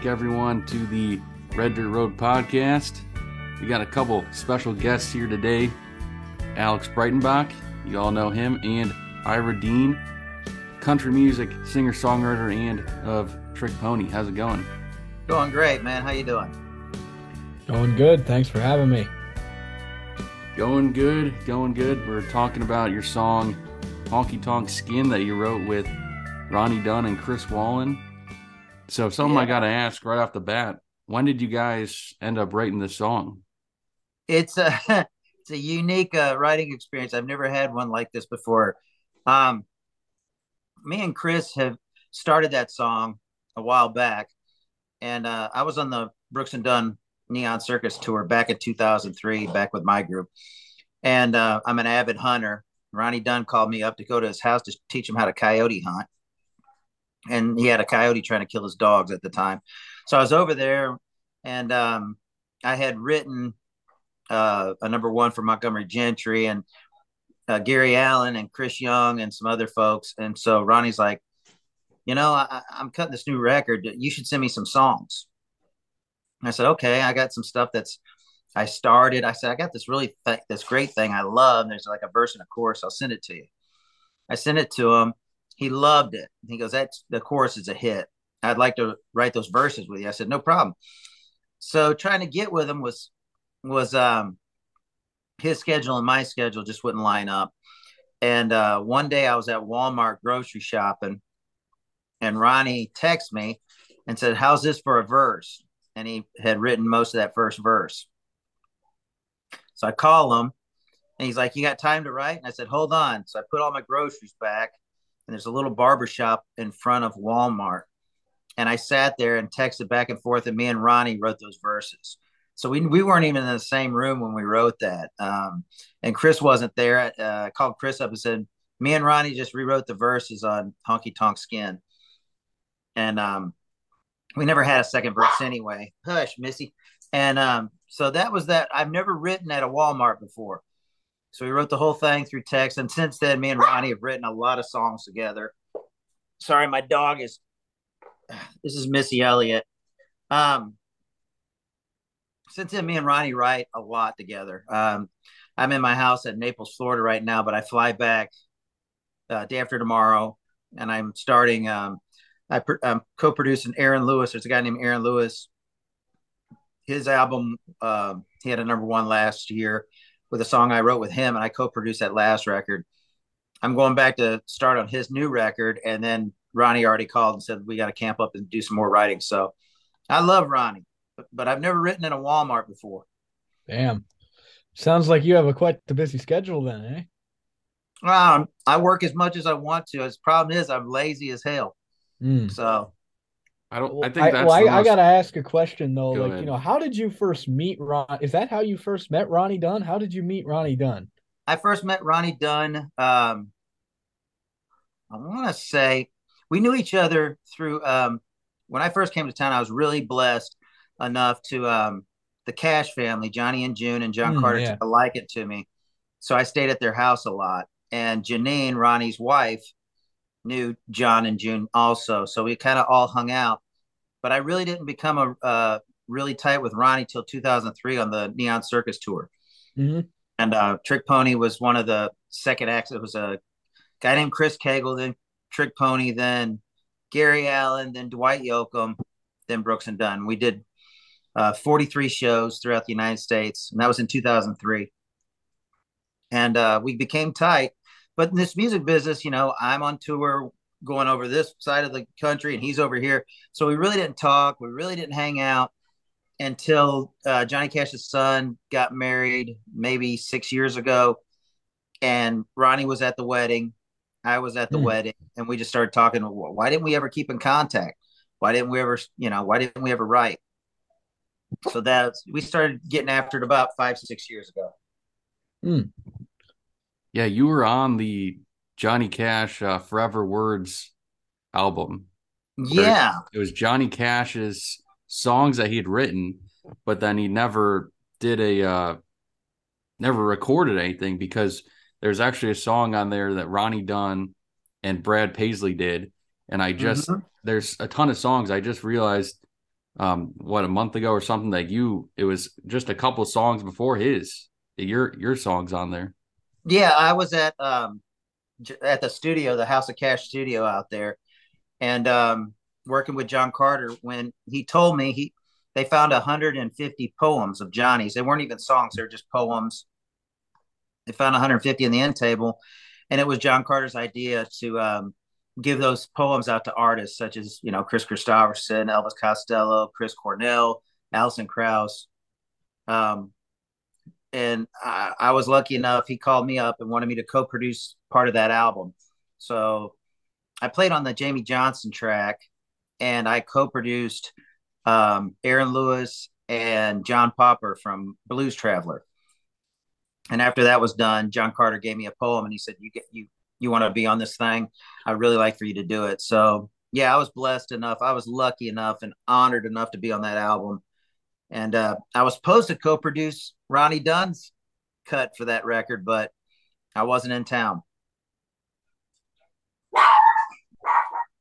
and welcome back, everyone, to the Red Dirt Road podcast. We got a couple special guests here today Alex Breitenbach, you all know him, and Ira Dean, country music singer songwriter and of Trick Pony. How's it going? Going great, man. How you doing? Going good. Thanks for having me. Going good, going good. We're talking about your song Honky Tonk Skin that you wrote with Ronnie Dunn and Chris Wallin. So something yeah. I got to ask right off the bat: When did you guys end up writing this song? It's a it's a unique uh, writing experience. I've never had one like this before. Um, me and Chris have started that song a while back, and uh, I was on the Brooks and Dunn Neon Circus tour back in 2003, back with my group, and uh, I'm an avid hunter. Ronnie Dunn called me up to go to his house to teach him how to coyote hunt and he had a coyote trying to kill his dogs at the time. So I was over there, and um, I had written uh, a number one for Montgomery Gentry and uh, Gary Allan and Chris Young and some other folks. And so Ronnie's like, you know, I, am cutting this new record. You should send me some songs. And I said, okay. I got some stuff that's I started. I said, I got this really th- this great thing I love. There's like a verse and a chorus. I'll send it to you. I sent it to him he loved it. He goes, "That's the chorus is a hit. I'd like to write those verses with you." I said, "No problem." So trying to get with him was was um his schedule and my schedule just wouldn't line up. And uh, one day I was at Walmart grocery shopping, and Ronnie texted me and said, "How's this for a verse?" And he had written most of that first verse. So I call him, and he's like, "You got time to write?" And I said, "Hold on." So I put all my groceries back, and there's a little barber shop in front of Walmart. And I sat there and texted back and forth, and me and Ronnie wrote those verses. So we, we weren't even in the same room when we wrote that. Um, and Chris wasn't there. Uh, I called Chris up and said, Me and Ronnie just rewrote the verses on Honky Tonk Skin. And um, we never had a second verse anyway. Hush, Missy. And um, so that was that. I've never written at a Walmart before. So we wrote the whole thing through text. And since then, me and Ronnie have written a lot of songs together. Sorry, my dog is. This is Missy Elliott. Um, since then, me and Ronnie write a lot together. Um, I'm in my house at Naples, Florida right now, but I fly back uh, day after tomorrow, and I'm starting. Um, I am co-producing Aaron Lewis. There's a guy named Aaron Lewis. His album, uh, he had a number one last year with a song I wrote with him, and I co-produced that last record. I'm going back to start on his new record, and then Ronnie already called and said we got to camp up and do some more writing. So I love Ronnie, but, but I've never written in a Walmart before. Damn, sounds like you have a quite the busy schedule then, eh? Um, I work as much as I want to. His problem is I'm lazy as hell. Mm. So I don't. I think that's. I, well, I, most... I, gotta ask a question though. Go like, ahead. you know, how did you first meet Ron? Is that how you first met Ronnie Dunn? How did you meet Ronnie Dunn? I first met Ronnie Dunn. Um, I want to say we knew each other through. Um, when I first came to town, I was really blessed enough to um, the Cash family, Johnny and June and John mm, Carter, yeah. to like it to me. So I stayed at their house a lot. And Janine, Ronnie's wife, knew John and June also. So we kind of all hung out. But I really didn't become a uh, really tight with Ronnie till 2003 on the Neon Circus tour. Mm-hmm. And uh, Trick Pony was one of the second acts. It was a guy named Chris Cagle, then Trick Pony, then Gary Allan, then Dwight Yoakam, then Brooks and Dunn. We did uh, 43 shows throughout the United States, and that was in 2003. And uh, we became tight but in this music business, you know, I'm on tour going over this side of the country and he's over here. So we really didn't talk. We really didn't hang out until uh, Johnny Cash's son got married maybe six years ago. And Ronnie was at the wedding. I was at the mm. wedding. And we just started talking. Why didn't we ever keep in contact? Why didn't we ever, you know, why didn't we ever write? So that's, we started getting after it about five, six years ago. Mm. Yeah, you were on the Johnny Cash uh, Forever Words album. Yeah. It was Johnny Cash's songs that he had written, but then he never did a uh never recorded anything because there's actually a song on there that Ronnie Dunn and Brad Paisley did. And I just mm-hmm. there's a ton of songs. I just realized um what a month ago or something that you it was just a couple songs before his your your songs on there. Yeah, I was at um at the studio, the House of Cash studio out there, and um working with John Carter when he told me he they found 150 poems of Johnny's. They weren't even songs; they were just poems. They found 150 in the end table, and it was John Carter's idea to um, give those poems out to artists such as you know Kris Kristofferson, Elvis Costello, Chris Cornell, Alison Krauss. Um, and I, I, was lucky enough he called me up and wanted me to co-produce part of that album. So I played on the Jamey Johnson track, and I co-produced um, Aaron Lewis and John Popper from Blues Traveler. And after that was done, John Carter gave me a poem, and he said, "You get you you want to be on this thing? I really like for you to do it." So yeah, I was blessed enough. I was lucky enough and honored enough to be on that album. And uh, I was supposed to co-produce Ronnie Dunn's cut for that record, but I wasn't in town.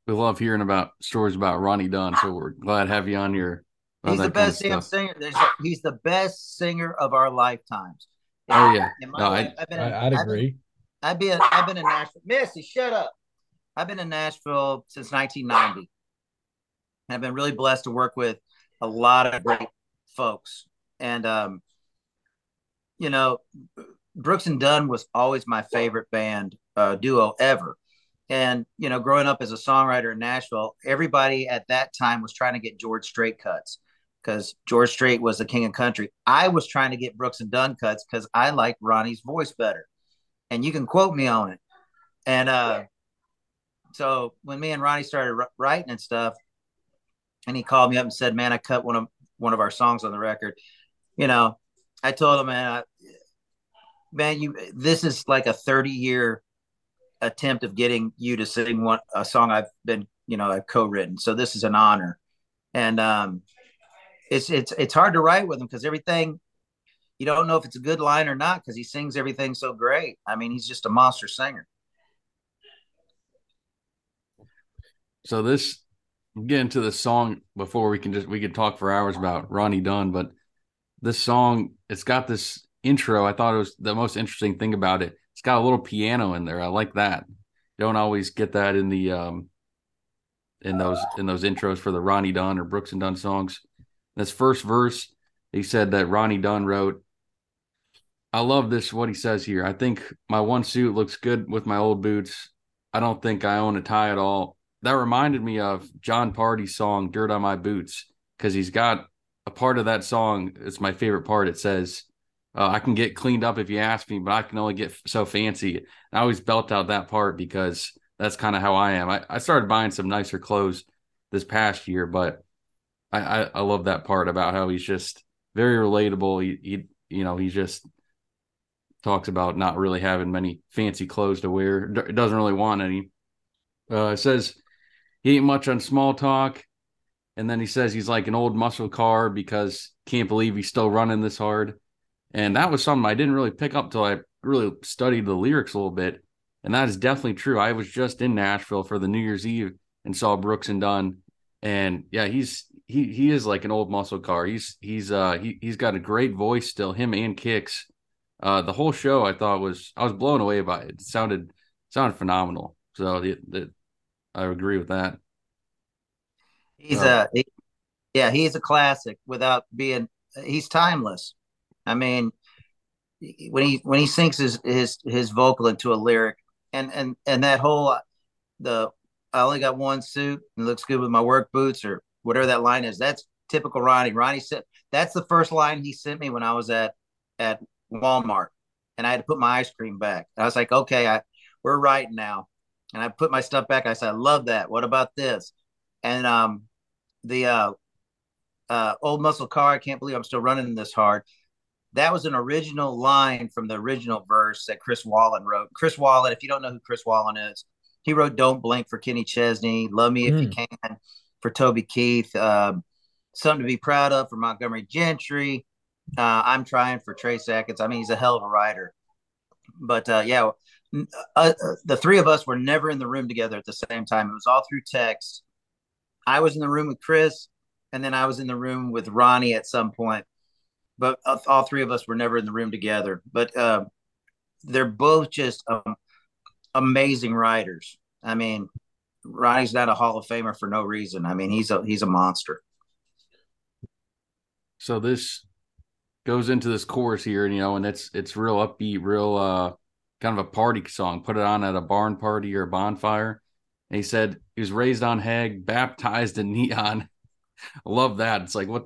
we love hearing about stories about Ronnie Dunn. So we're glad to have you on here. He's the best damn singer. he's the best singer of our lifetimes. oh yeah, no, I, I've been, I, would agree. I've been, I've been in Nashville. Missy, shut up. I've been in Nashville since 1990. I've been really blessed to work with a lot of great folks, and um, you know, Brooks and Dunn was always my favorite band uh, duo ever. And you know, growing up as a songwriter in Nashville, everybody at that time was trying to get George Strait cuts because George Strait was the king of country. I was trying to get Brooks and Dunn cuts because I liked Ronnie's voice better, and you can quote me on it. And uh, so when me and Ronnie started writing and stuff, and he called me up and said, "Man, I cut one of one of our songs on the record." You know, I told him, "Man, I, man, you this is like a thirty year attempt of getting you to sing one a song I've been, you know, I've co-written. So this is an honor, and um, it's it's it's hard to write with him because everything you don't know if it's a good line or not because he sings everything so great. I mean, he's just a monster singer. So this get into the song before we can just we could talk for hours about Ronnie Dunn, but this song it's got this intro. I thought it was the most interesting thing about it it's got a little piano in there. I like that. don't always get that in the um in those in those intros for the Ronnie Dunn or Brooks and Dunn songs. This first verse, he said that Ronnie Dunn wrote. I love this what he says here. I think my one suit looks good with my old boots. I don't think I own a tie at all. That reminded me of John Pardi's song "Dirt on My Boots" because he's got a part of that song. It's my favorite part. It says, uh, I can get cleaned up if you ask me, but I can only get so fancy. I always belt out that part because that's kind of how I am. I, I started buying some nicer clothes this past year, but I, I, I love that part about how he's just very relatable. He, he you know, he just talks about not really having many fancy clothes to wear. Doesn't really want any. Uh, it says he ain't much on small talk. And then he says he's like an old muscle car because can't believe he's still running this hard. And that was something I didn't really pick up till I really studied the lyrics a little bit. And that is definitely true. I was just in Nashville for the New Year's Eve and saw Brooks and Dunn. And yeah, he's he he is like an old muscle car. He's he's uh he he's got a great voice still, him and Kix. Uh the whole show I thought was I was blown away by it. It sounded sounded phenomenal. So the, the I agree with that. He's uh, a he, yeah, he's a classic without being he's timeless. I mean, when he when he sinks his his his vocal into a lyric, and and and that whole the I only got one suit and looks good with my work boots or whatever that line is. That's typical Ronnie. Ronnie said that's the first line he sent me when I was at at Walmart, and I had to put my ice cream back. I was like, okay, I we're right now, and I put my stuff back. I said, I love that. What about this? And um, the uh, uh, old muscle car. I can't believe I'm still running this hard that was an original line from the original verse that Chris Wallin wrote. Chris Wallin, if you don't know who Chris Wallin is, he wrote "Don't Blink" for Kenny Chesney, "Love Me If mm. You hmm. Can" for Toby Keith, um, "Something to Be Proud of" for Montgomery Gentry. Uh, I'm trying for Trace Adkins. I mean, he's a hell of a writer. But uh, yeah, uh, uh, the three of us were never in the room together at the same time. It was all through text. I was in the room with Chris, and then I was in the room with Ronnie at some point. But all three of us were never in the room together. But uh, they're both just um, amazing writers. I mean, Ronnie's not a Hall of Famer for no reason. I mean, he's a he's a monster. So this goes into this chorus here, and you know, and it's it's real upbeat, real uh kind of a party song. Put it on at a barn party or a bonfire. And he said he was raised on Hag, baptized in neon. Love that. It's like what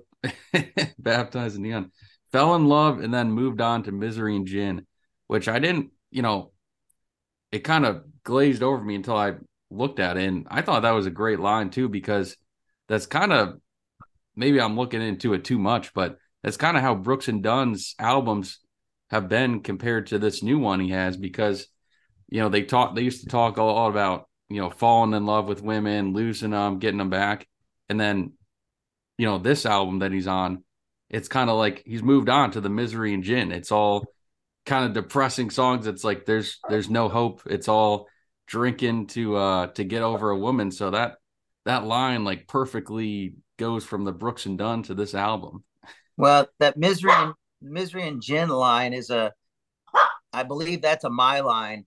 baptized in neon. Fell in love and then moved on to misery and gin, which I didn't, you know, it kind of glazed over me until I looked at it. And I thought that was a great line too, because that's kind of maybe I'm looking into it too much, but that's kind of how Brooks and Dunn's albums have been compared to this new one he has because you know they talk they used to talk a lot about you know falling in love with women losing them getting them back. And then you know this album that he's on it's kind of like he's moved on to the misery and gin. It's all kind of depressing songs. It's like there's there's no hope. It's all drinking to uh to get over a woman. So that that line like perfectly goes from the brooks and dunn to this album. Well that misery and misery and gin line is a i believe that's a my line.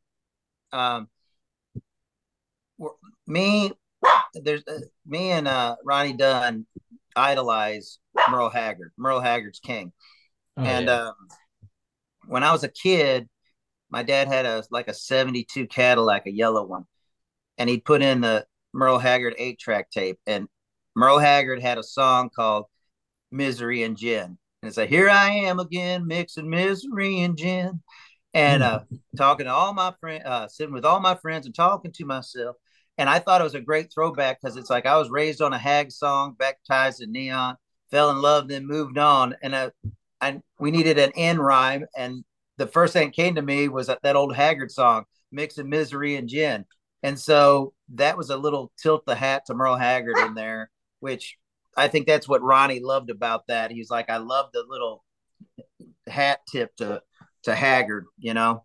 Um me there's uh, me and uh ronnie dunn idolize merle haggard merle haggard's king oh, and yeah. um when i was a kid my dad had a like a 72 cadillac a yellow one and he put in the merle haggard eight track tape and merle haggard had a song called misery and gin and it's like, here I am again, mixing misery and gin. And uh, talking to all my friends, uh, sitting with all my friends and talking to myself. And I thought it was a great throwback because it's like I was raised on a hag song, baptized in neon, fell in love, then moved on. And uh, and we needed an end rhyme. And the first thing that came to me was that, that old Haggard song, Mixing Misery and Gin. And so that was a little tilt the hat to Merle Haggard in there, which I think that's what Ronnie loved about that. He's like, I love the little hat tip to to Haggard, you know.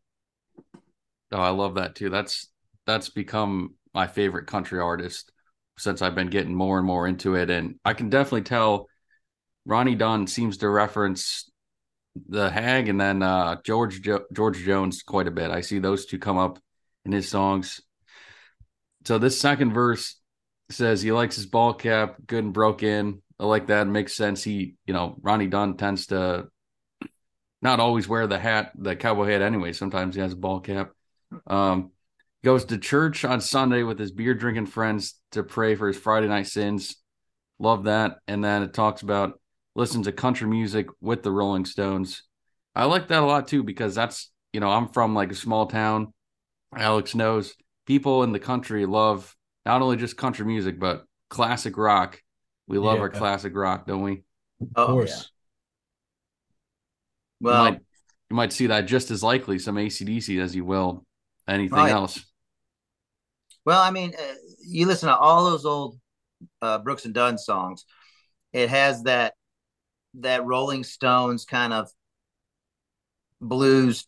Oh, I love that too. That's that's become my favorite country artist since I've been getting more and more into it, and I can definitely tell Ronnie Dunn seems to reference the Hag and then uh, George jo- George Jones quite a bit. I see those two come up in his songs. So this second verse says he likes his ball cap good and broken. I like that. It makes sense. He, you know, Ronnie Dunn tends to not always wear the hat, the cowboy hat anyway. Sometimes he has a ball cap. Um, goes to church on Sunday with his beer drinking friends to pray for his Friday night sins. Love that. And then it talks about listen to country music with the Rolling Stones. I like that a lot too because that's, you know, I'm from like a small town. Alex knows people in the country love not only just country music, but classic rock. We love yeah. our classic rock, don't we? Of oh, course. Yeah. Well, you might, you might, see that just as likely some ACDC as you will anything right. else. Well, I mean, uh, you listen to all those old uh, Brooks and Dunn songs. It has that that Rolling Stones kind of blues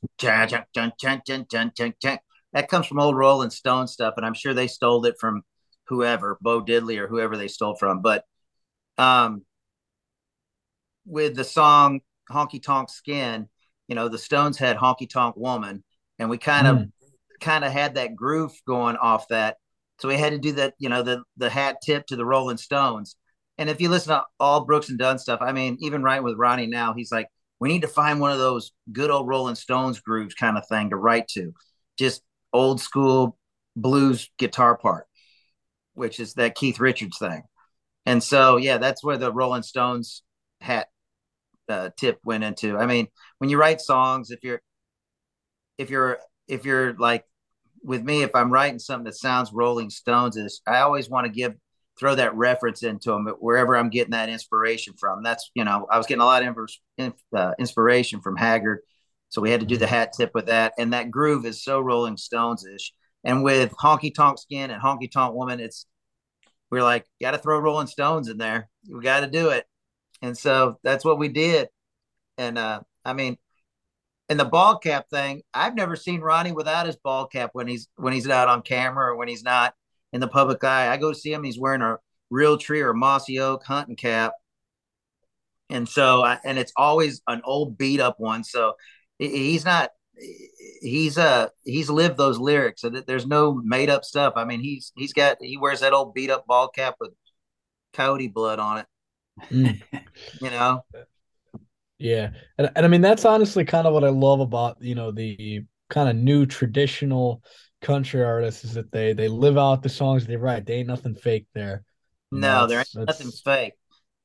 that comes from old Rolling Stone stuff, and I'm sure they stole it from whoever, Bo Diddley or whoever they stole from. But um, with the song "Honky Tonk Skin," you know, the Stones had "Honky Tonk Woman," and we kind of mm. Kind of had that groove going off that. So we had to do that, you know, the the hat tip to the Rolling Stones. And if you listen to all Brooks and Dunn stuff, I mean, even right with Ronnie now, he's like, we need to find one of those good old Rolling Stones grooves kind of thing to write to. Just old school blues guitar part, which is that Keith Richards thing. And so, yeah, that's where the Rolling Stones hat uh, tip went into. I mean, when you write songs, if you're, if you're, if you're like with me, if I'm writing something that sounds Rolling Stones is, I always want to give, throw that reference into them wherever I'm getting that inspiration from. That's, you know, I was getting a lot of uh, inspiration from Haggard so we had to do the hat tip with that. And that groove is so Rolling Stones ish. And with Honky Tonk Skin and Honky Tonk Woman, it's, we're like, got to throw Rolling Stones in there. We got to do it. And so that's what we did. And uh, I mean, and the ball cap thing, I've never seen Ronnie without his ball cap when he's when he's not on camera or when he's not in the public eye. I go see him, he's wearing a Realtree or mossy oak hunting cap. And so, and it's always an old beat up one. So he's not, he's uh he's lived those lyrics so that there's no made up stuff i mean he's he's got he wears that old beat up ball cap with coyote blood on it mm. you know yeah and, and i mean that's honestly kind of what i love about you know the kind of new traditional country artists is that they they live out the songs they write they ain't nothing fake there no there ain't nothing fake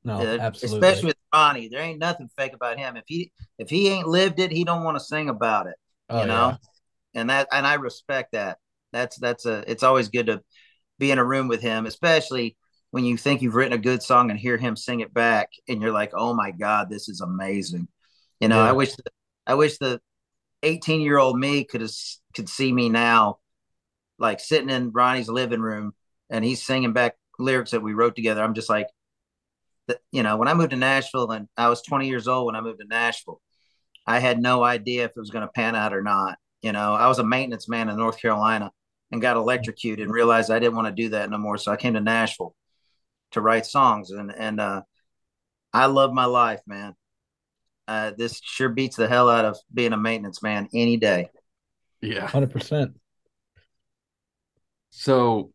no, uh, absolutely. Especially with Ronnie, there ain't nothing fake about him. If he if he ain't lived it, he don't want to sing about it. Oh, you know, yeah. and that and I respect that. That's that's a. It's always good to be in a room with him, especially when you think you've written a good song and hear him sing it back, and you're like, oh my god, this is amazing. You know, yeah. I wish the, I wish the 18 year old me could have could see me now, like sitting in Ronnie's living room and he's singing back lyrics that we wrote together. I'm just like, you know, when I moved to Nashville and I was 20 years old when I moved to Nashville, I had no idea if it was going to pan out or not. You know, I was a maintenance man in North Carolina and got electrocuted and realized I didn't want to do that no more. So I came to Nashville to write songs and, and, uh, I love my life, man. Uh, this sure beats the hell out of being a maintenance man any day. Yeah. 100%. So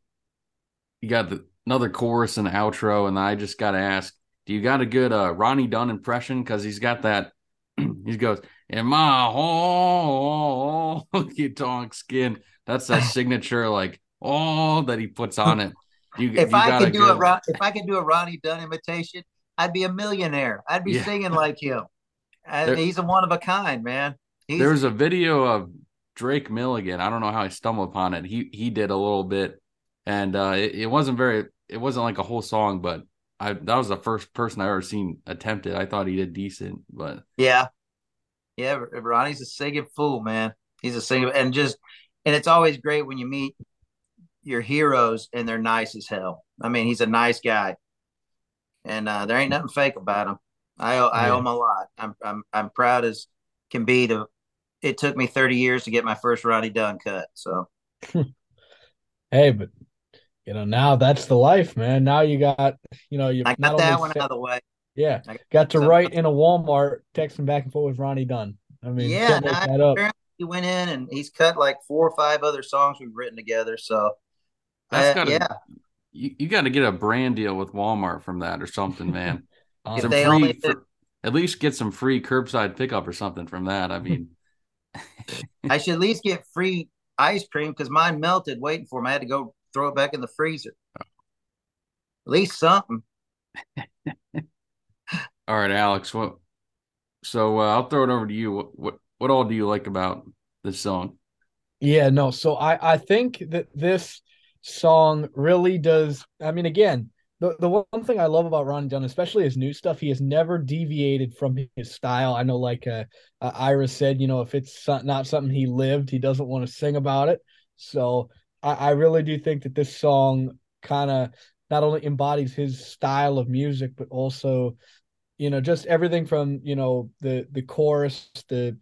you got the another chorus and outro, and I just got to ask do you got a good uh, Ronnie Dunn impression? Because he's got that. he goes, "In my honky tonk skin." That's that signature, like oh, that he puts on it. You, if you I could do good... a if I could do a Ronnie Dunn imitation, I'd be a millionaire. I'd be yeah. singing like him. There, he's a one of a kind, man. He's... There's a video of Drake Milligan. I don't know how I stumbled upon it. He he did a little bit, and uh, it, it wasn't very. It wasn't like a whole song, but I that was the first person I ever seen attempt it. I thought he did decent, but yeah, yeah. Ronnie's a singing fool, man. He's a singer, and just and it's always great when you meet your heroes and they're nice as hell. I mean, he's a nice guy, and uh, there ain't nothing fake about him. I owe, I owe him a lot. I'm I'm I'm proud as can be to. It took me 30 years to get my first Ronnie Dunn cut. So, hey, but you know, now that's the life, man. Now you got, you know, you I got that one out of the way. Yeah, got, got to write in a Walmart, texting back and forth with Ronnie Dunn. I mean, yeah, no, he went in and he's cut like four or five other songs we've written together. So, that's uh, gotta, yeah, you, you got to get a brand deal with Walmart from that or something, man. some free, for, at least get some free curbside pickup or something from that. I mean, I should at least get free ice cream because mine melted waiting for me. I had to go throw it back in the freezer. At least something. all right, Alex. What? So uh, I'll throw it over to you. What, what what all do you like about this song? Yeah, no. So I I think that this song really does. I mean, again, the the one thing I love about Ron Dunn, especially his new stuff, he has never deviated from his style. I know, like uh, uh, Ira said, you know, if it's not something he lived, he doesn't want to sing about it. So I, I really do think that this song kind of not only embodies his style of music, but also, you know, just everything from you know the the chorus, the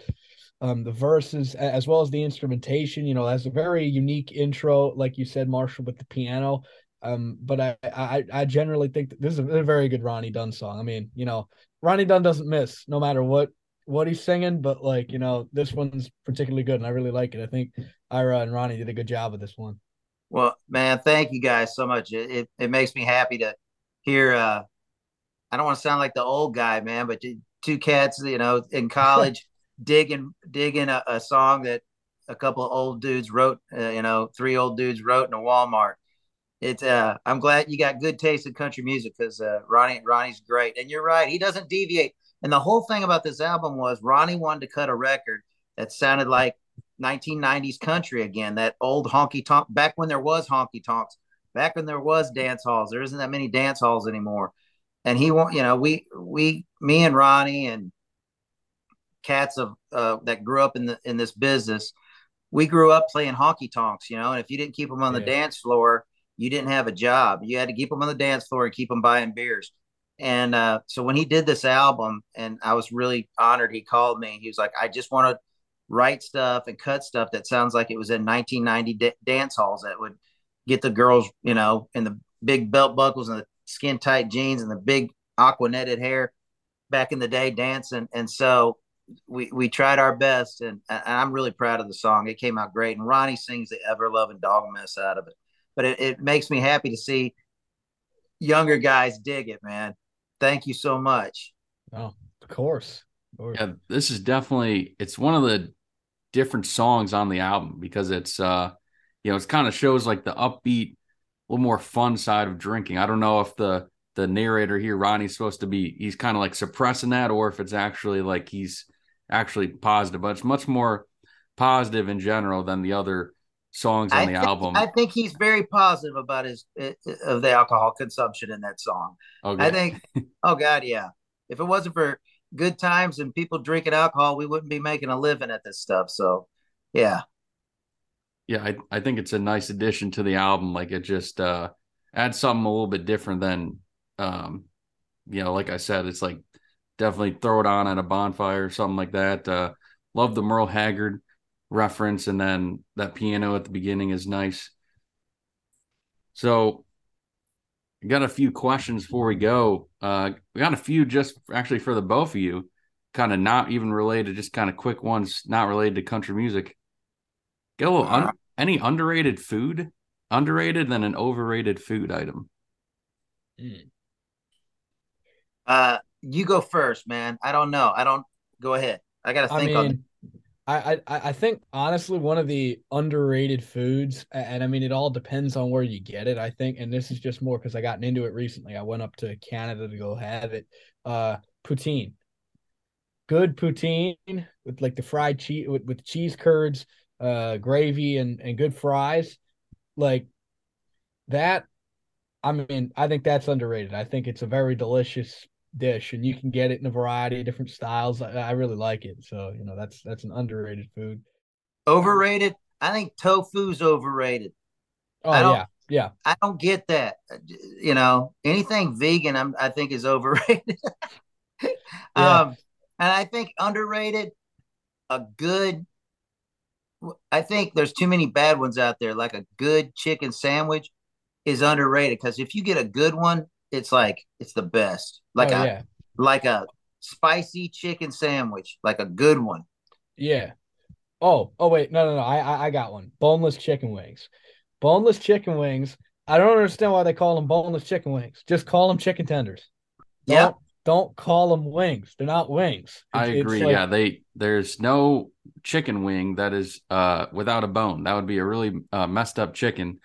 um, the verses, as well as the instrumentation. You know, has a very unique intro, like you said, Marshall, with the piano. Um, but I, I I generally think that this is a very good Ronnie Dunn song. I mean, you know, Ronnie Dunn doesn't miss no matter what what he's singing, but like you know, this one's particularly good, and I really like it. I think Ira and Ronnie did a good job with this one. Well, man, thank you guys so much. It it, it makes me happy to hear. uh I don't want to sound like the old guy, man, but two cats, you know, in college, digging digging a, a, song that a couple of old dudes wrote. Uh, you know, three old dudes wrote in a Walmart. It's uh, I'm glad you got good taste in country music because uh, Ronnie Ronnie's great, and you're right, he doesn't deviate. And the whole thing about this album was Ronnie wanted to cut a record that sounded like 1990s country again, that old honky tonk, back when there was honky tonks, back when there was dance halls. There isn't that many dance halls anymore. And he want, you know, we, we, me and Ronnie and cats of, uh, that grew up in the, in this business, we grew up playing honky tonks, you know, and if you didn't keep them on the dance floor, you didn't have a job. You had to keep them on the dance floor and keep them buying beers. And uh, so when he did this album, and I was really honored, he called me. He was like, "I just want to write stuff and cut stuff that sounds like it was in 1990 d- dance halls that would get the girls, you know, in the big belt buckles and the skin tight jeans and the big aqua netted hair back in the day dancing. And so we we tried our best, and, and, I'm really proud of the song. It came out great, and Ronnie sings the ever loving dog mess out of it. But it, it makes me happy to see younger guys dig it, man. Thank you so much. Oh, of course. Of course. Yeah, this is definitely it's one of the different songs on the album because it's uh you know, it kind of shows like the upbeat, a little more fun side of drinking. I don't know if the the narrator here, Ronnie's supposed to be he's kind of like suppressing that, or if it's actually like he's actually positive, but it's much more positive in general than the other songs on I the think, album. I think he's very positive about his of the alcohol consumption in that song. Okay. I think, oh god, yeah. If it wasn't for good times and people drinking alcohol, we wouldn't be making a living at this stuff. So, yeah. Yeah, I, I think it's a nice addition to the album. Like it just uh adds something a little bit different than um you know, like I said, it's like definitely throw it on at a bonfire or something like that. Uh love the Merle Haggard reference and then that piano at the beginning is nice. So I got a few questions before we go. Uh we got a few just actually for the both of you, kind of not even related, just kind of quick ones, not related to country music. Get a little un- any underrated food, underrated than an overrated food item. Mm. Uh, you go first, man. I don't know. I don't go ahead. I got to think I mean, on. I, I I think honestly one of the underrated foods, and I mean it all depends on where you get it. I think, and this is just more because I gotten into it recently. I went up to Canada to go have it. Uh, poutine, good poutine with like the fried cheese with, with cheese curds, uh, gravy and and good fries, like that. I mean, I think that's underrated. I think it's a very delicious dish, and you can get it in a variety of different styles. I, I really like it. So you know, that's that's an underrated food. Overrated. I think tofu's overrated. Oh yeah, yeah. I don't get that. You know, anything vegan, I'm, I think is overrated. yeah. Um, and I think underrated. A good I think there's too many bad ones out there. Like a good chicken sandwich is underrated because if you get a good one, it's like it's the best. Like oh, a yeah. like a spicy chicken sandwich, like a good one. Yeah. Oh, oh wait, no, no, no. I I got one. Boneless chicken wings. Boneless chicken wings. I don't understand why they call them boneless chicken wings. Just call them chicken tenders. Yeah don't call them wings. They're not wings. It's, I agree. Like, yeah, they there's no chicken wing that is uh without a bone. That would be a really uh, messed up chicken.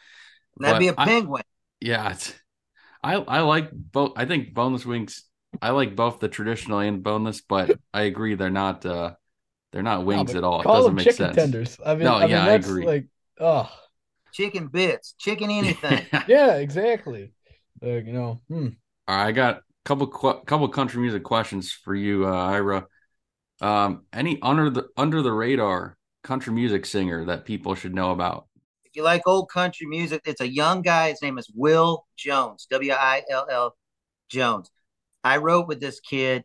That'd but be a penguin. I, yeah, it's, I I like both. I think boneless wings. I like both the traditional and boneless, but I agree they're not uh they're not wings no, at all. It doesn't make chicken sense. Tenders. I mean, no, I yeah, mean, I agree. Like, oh, chicken bits, chicken anything. yeah, exactly. Like, you know, hmm. All right, I got a couple couple country music questions for you, uh, Ira. Um, any under the under the radar country music singer that people should know about? You like old country music, it's a young guy. His name is Will Jones. W I L L Jones. I wrote with this kid.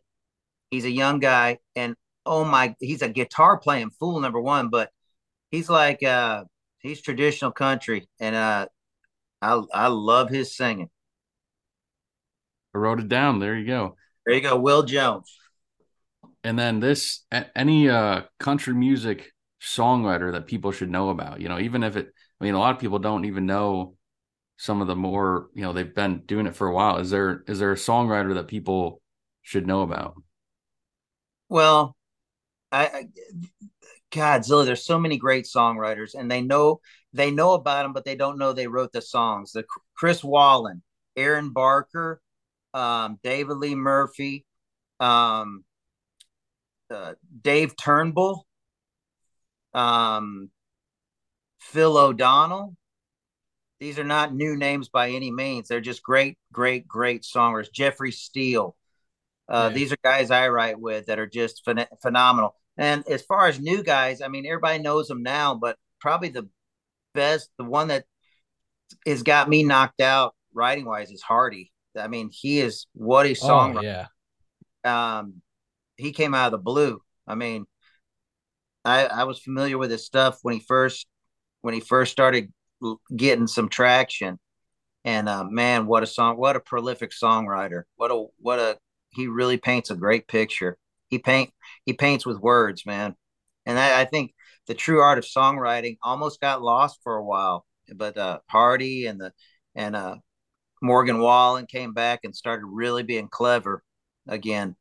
He's a young guy, and oh my, he's a guitar playing fool number one. But he's like uh, he's traditional country, and uh, I I love his singing. I wrote it down. There you go. There you go, Will Jones. And then this any uh country music songwriter that people should know about, you know, even if it I mean a lot of people don't even know some of the more, you know, they've been doing it for a while. Is there is there a songwriter that people should know about? Well, I, I Godzilla, there's so many great songwriters and they know they know about them, but they don't know they wrote the songs. The Chris Wallin, Aaron Barker, um, David Lee Murphy, um, uh, Dave Turnbull, um, Phil O'Donnell. These are not new names by any means. They're just great, great, great songers. Jeffrey Steele. Uh. These are guys I write with that are just phen- phenomenal. And as far as new guys, I mean, everybody knows them now, but probably the best, the one that has got me knocked out writing wise is Hardy. I mean, he is what a oh, songwriter. Oh, yeah. Um, he came out of the blue. I mean, I, I was familiar with his stuff when he first when he first started getting some traction. And uh, man, what a song! What a prolific songwriter! What a what a he really paints a great picture. He paint he paints with words, man. And I, I think the true art of songwriting almost got lost for a while. But uh, Hardy and the and uh, Morgan Wallen came back and started really being clever again.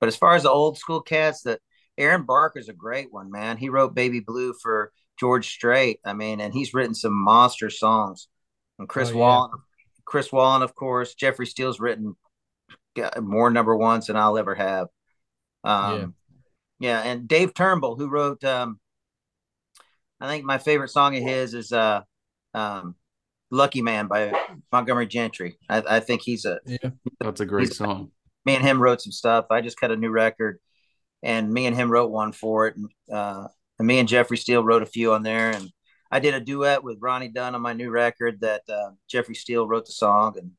But as far as the old school cats, that Aaron Barker's a great one, man. He wrote Baby Blue for George Strait. I mean, and he's written some monster songs. And Chris oh, yeah. Wallin, Chris Wallin, of course. Jeffrey Steele's written more number ones than I'll ever have. Um, yeah. yeah, and Dave Turnbull, who wrote, um, I think my favorite song of his is uh, um, "Lucky Man" by Montgomery Gentry. I, I think he's a yeah, that's a great song. Me and him wrote some stuff. I just cut a new record, and me and him wrote one for it. And, uh, and me and Jeffrey Steele wrote a few on there, and I did a duet with Ronnie Dunn on my new record that uh, Jeffrey Steele wrote the song, and,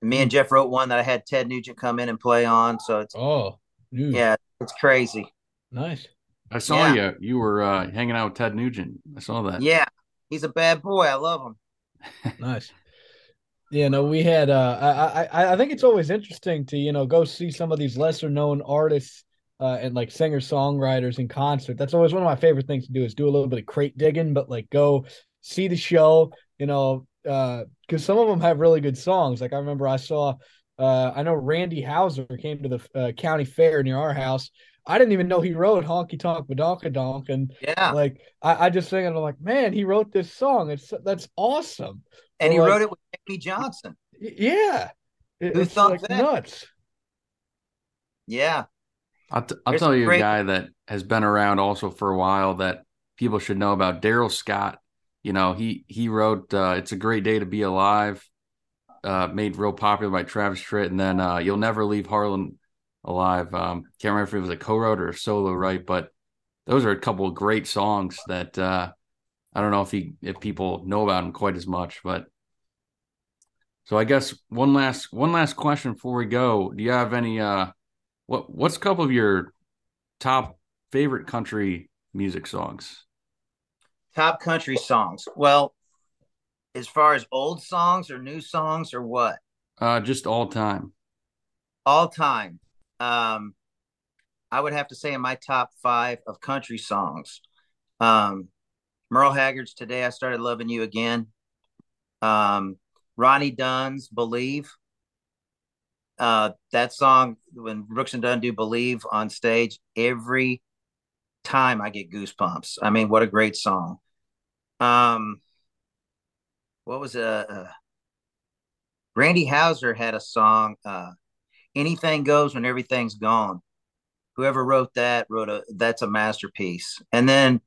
and, me and Jeff wrote one that I had Ted Nugent come in and play on. So it's oh, dude. yeah, it's crazy. Nice. I saw yeah. you. You were uh, hanging out with Ted Nugent. I saw that. Yeah, he's a bad boy. I love him. nice. Yeah, no, we had. Uh, I, I I think it's always interesting to you know go see some of these lesser known artists uh, and like singer songwriters in concert. That's always one of my favorite things to do is do a little bit of crate digging, but like go see the show. You know, because uh, some of them have really good songs. Like I remember I saw. Uh, I know Randy Houser came to the uh, county fair near our house I didn't even know he wrote Honky Tonk Badonkadonk. And yeah, like I, I just think I'm like, man, he wrote this song. It's that's awesome. And so he like, wrote it with Jackie Johnson. Yeah. It, Who thought like that? nuts. Yeah. I'll, t- I'll tell you great... a guy that has been around also for a while that people should know about Darrell Scott. You know, he he wrote uh, "It's a Great Day to Be Alive," uh, made real popular by Travis Tritt, and then uh, "You'll Never Leave Harlan alive. Um, can't remember if it was a co-wrote or a solo right, but those are a couple of great songs that uh, I don't know if he if people know about him quite as much, but so I guess one last one last question before we go. Do you have any uh what what's a couple of your top favorite country music songs? Top country songs. Well, as far as old songs or new songs or what? Uh just all time. All time. Um, I would have to say in my top five of country songs, um, Merle Haggard's "Today I Started Loving You Again," um, Ronnie Dunn's "Believe." Uh, that song when Brooks and Dunn do "Believe" on stage, every time I get goosebumps. I mean, what a great song. Um, what was a uh, uh, Randy Houser had a song. Uh, anything goes when everything's gone. Whoever wrote that wrote a that's a masterpiece. And then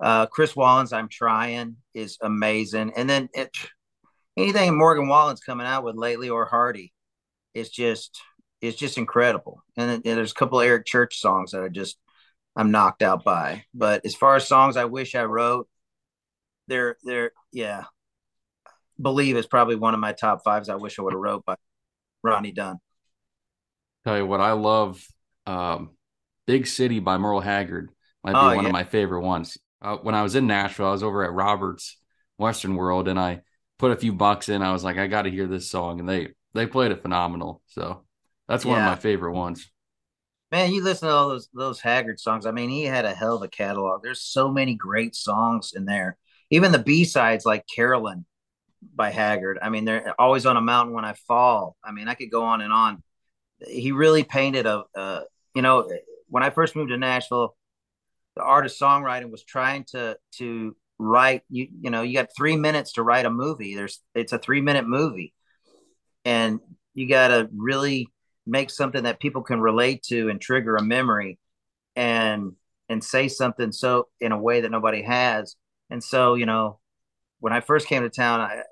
uh, Chris Wallin's "I'm Trying" is amazing. And then it, anything Morgan Wallen's coming out with lately or Hardy is just it's just incredible. And, and there's a couple Eric Church songs that are just I'm knocked out by. But as far as songs I wish I wrote, they're they're yeah. Believe is probably one of my top fives I wish I would have wrote by Ronnie Dunn. Tell you what, I love um, Big City by Merle Haggard. Might be oh, one yeah. of my favorite ones. Uh, when I was in Nashville, I was over at Roberts Western World, and I put a few bucks in. I was like, I got to hear this song, and they they played it phenomenal. So that's one yeah. of my favorite ones. Man, you listen to all those those Haggard songs. I mean, he had a hell of a catalog. There's so many great songs in there. Even the B sides like Carolyn by Haggard. I mean, they're always on a mountain when I fall. I mean, I could go on and on he really painted a, uh, you know, when I first moved to Nashville, the art of songwriting was trying to to write. You you know, you got three minutes to write a movie. There's it's a three minute movie, and you got to really make something that people can relate to and trigger a memory, and and say something so in a way that nobody has. And so, you know, when I first came to town, I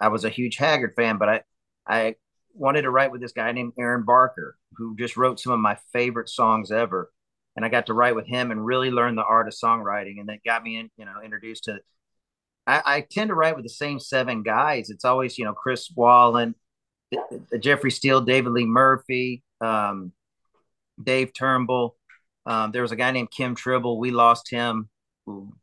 I was a huge Haggard fan, but I I wanted to write with this guy named Aaron Barker, who just wrote some of my favorite songs ever. And I got to write with him and really learn the art of songwriting. And that got me in, you know, introduced to I, I tend to write with the same seven guys. It's always, you know, Chris Wallin, Jeffrey Steele, David Lee Murphy, um, Dave Turnbull, Um, there was a guy named Kim Tribble. We lost him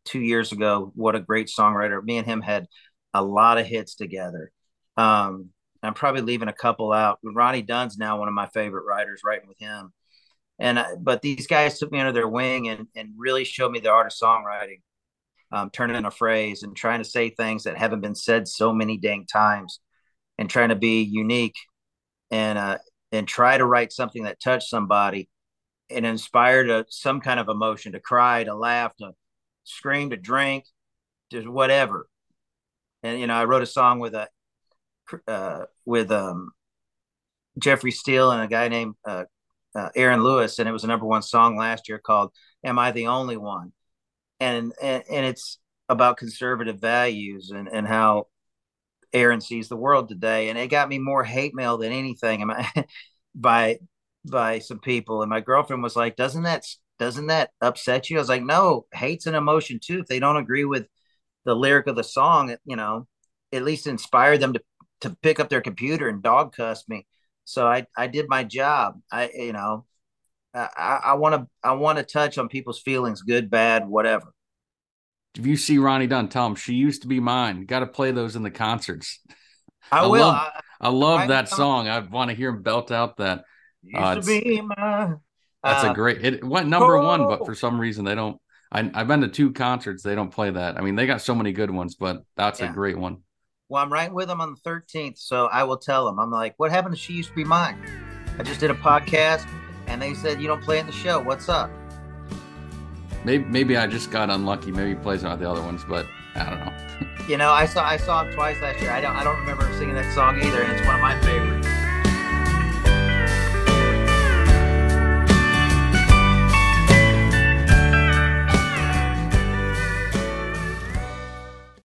two years ago. What a great songwriter. Me and him had a lot of hits together. Um, I'm probably leaving a couple out. Ronnie Dunn's now one of my favorite writers, writing with him. And uh, but these guys took me under their wing and and really showed me the art of songwriting, um, turning a phrase and trying to say things that haven't been said so many dang times, and trying to be unique, and uh, and try to write something that touched somebody, and inspired a, some kind of emotion to cry, to laugh, to scream, to drink, to whatever. And you know, I wrote a song with a uh, with um, Jeffrey Steele and a guy named uh, uh, Aaron Lewis, and it was a number one song last year called "Am I the Only One?" And and, and it's about conservative values and and how Aaron sees the world today. And it got me more hate mail than anything. by by some people, and my girlfriend was like, "Doesn't that doesn't that upset you?" I was like, "No, hate's an emotion too. If they don't agree with the lyric of the song, you know, at least inspire them to to pick up their computer and dog cuss me." So I I did my job. I you know I want to I want to touch on people's feelings, good, bad, whatever. If you see Ronnie Dunn, tell him she used to be mine. Got to play those in the concerts. I, I will. Love, I, I love I, that song. I want to hear him belt out that. Uh, that's uh, a great. It went number oh. one, but for some reason they don't. I, I've been to two concerts. They don't play that. I mean, they got so many good ones, but that's yeah. a great one. Well, I'm right with them on the 13th, so I will tell them. I'm like, what happened to She Used to Be Mine? I just did a podcast, and they said you don't play in the show. What's up? Maybe maybe I just got unlucky. Maybe he plays on the other ones, but I don't know. you know, I saw I saw him twice last year. I don't I don't remember singing that song either, and it's one of my favorites.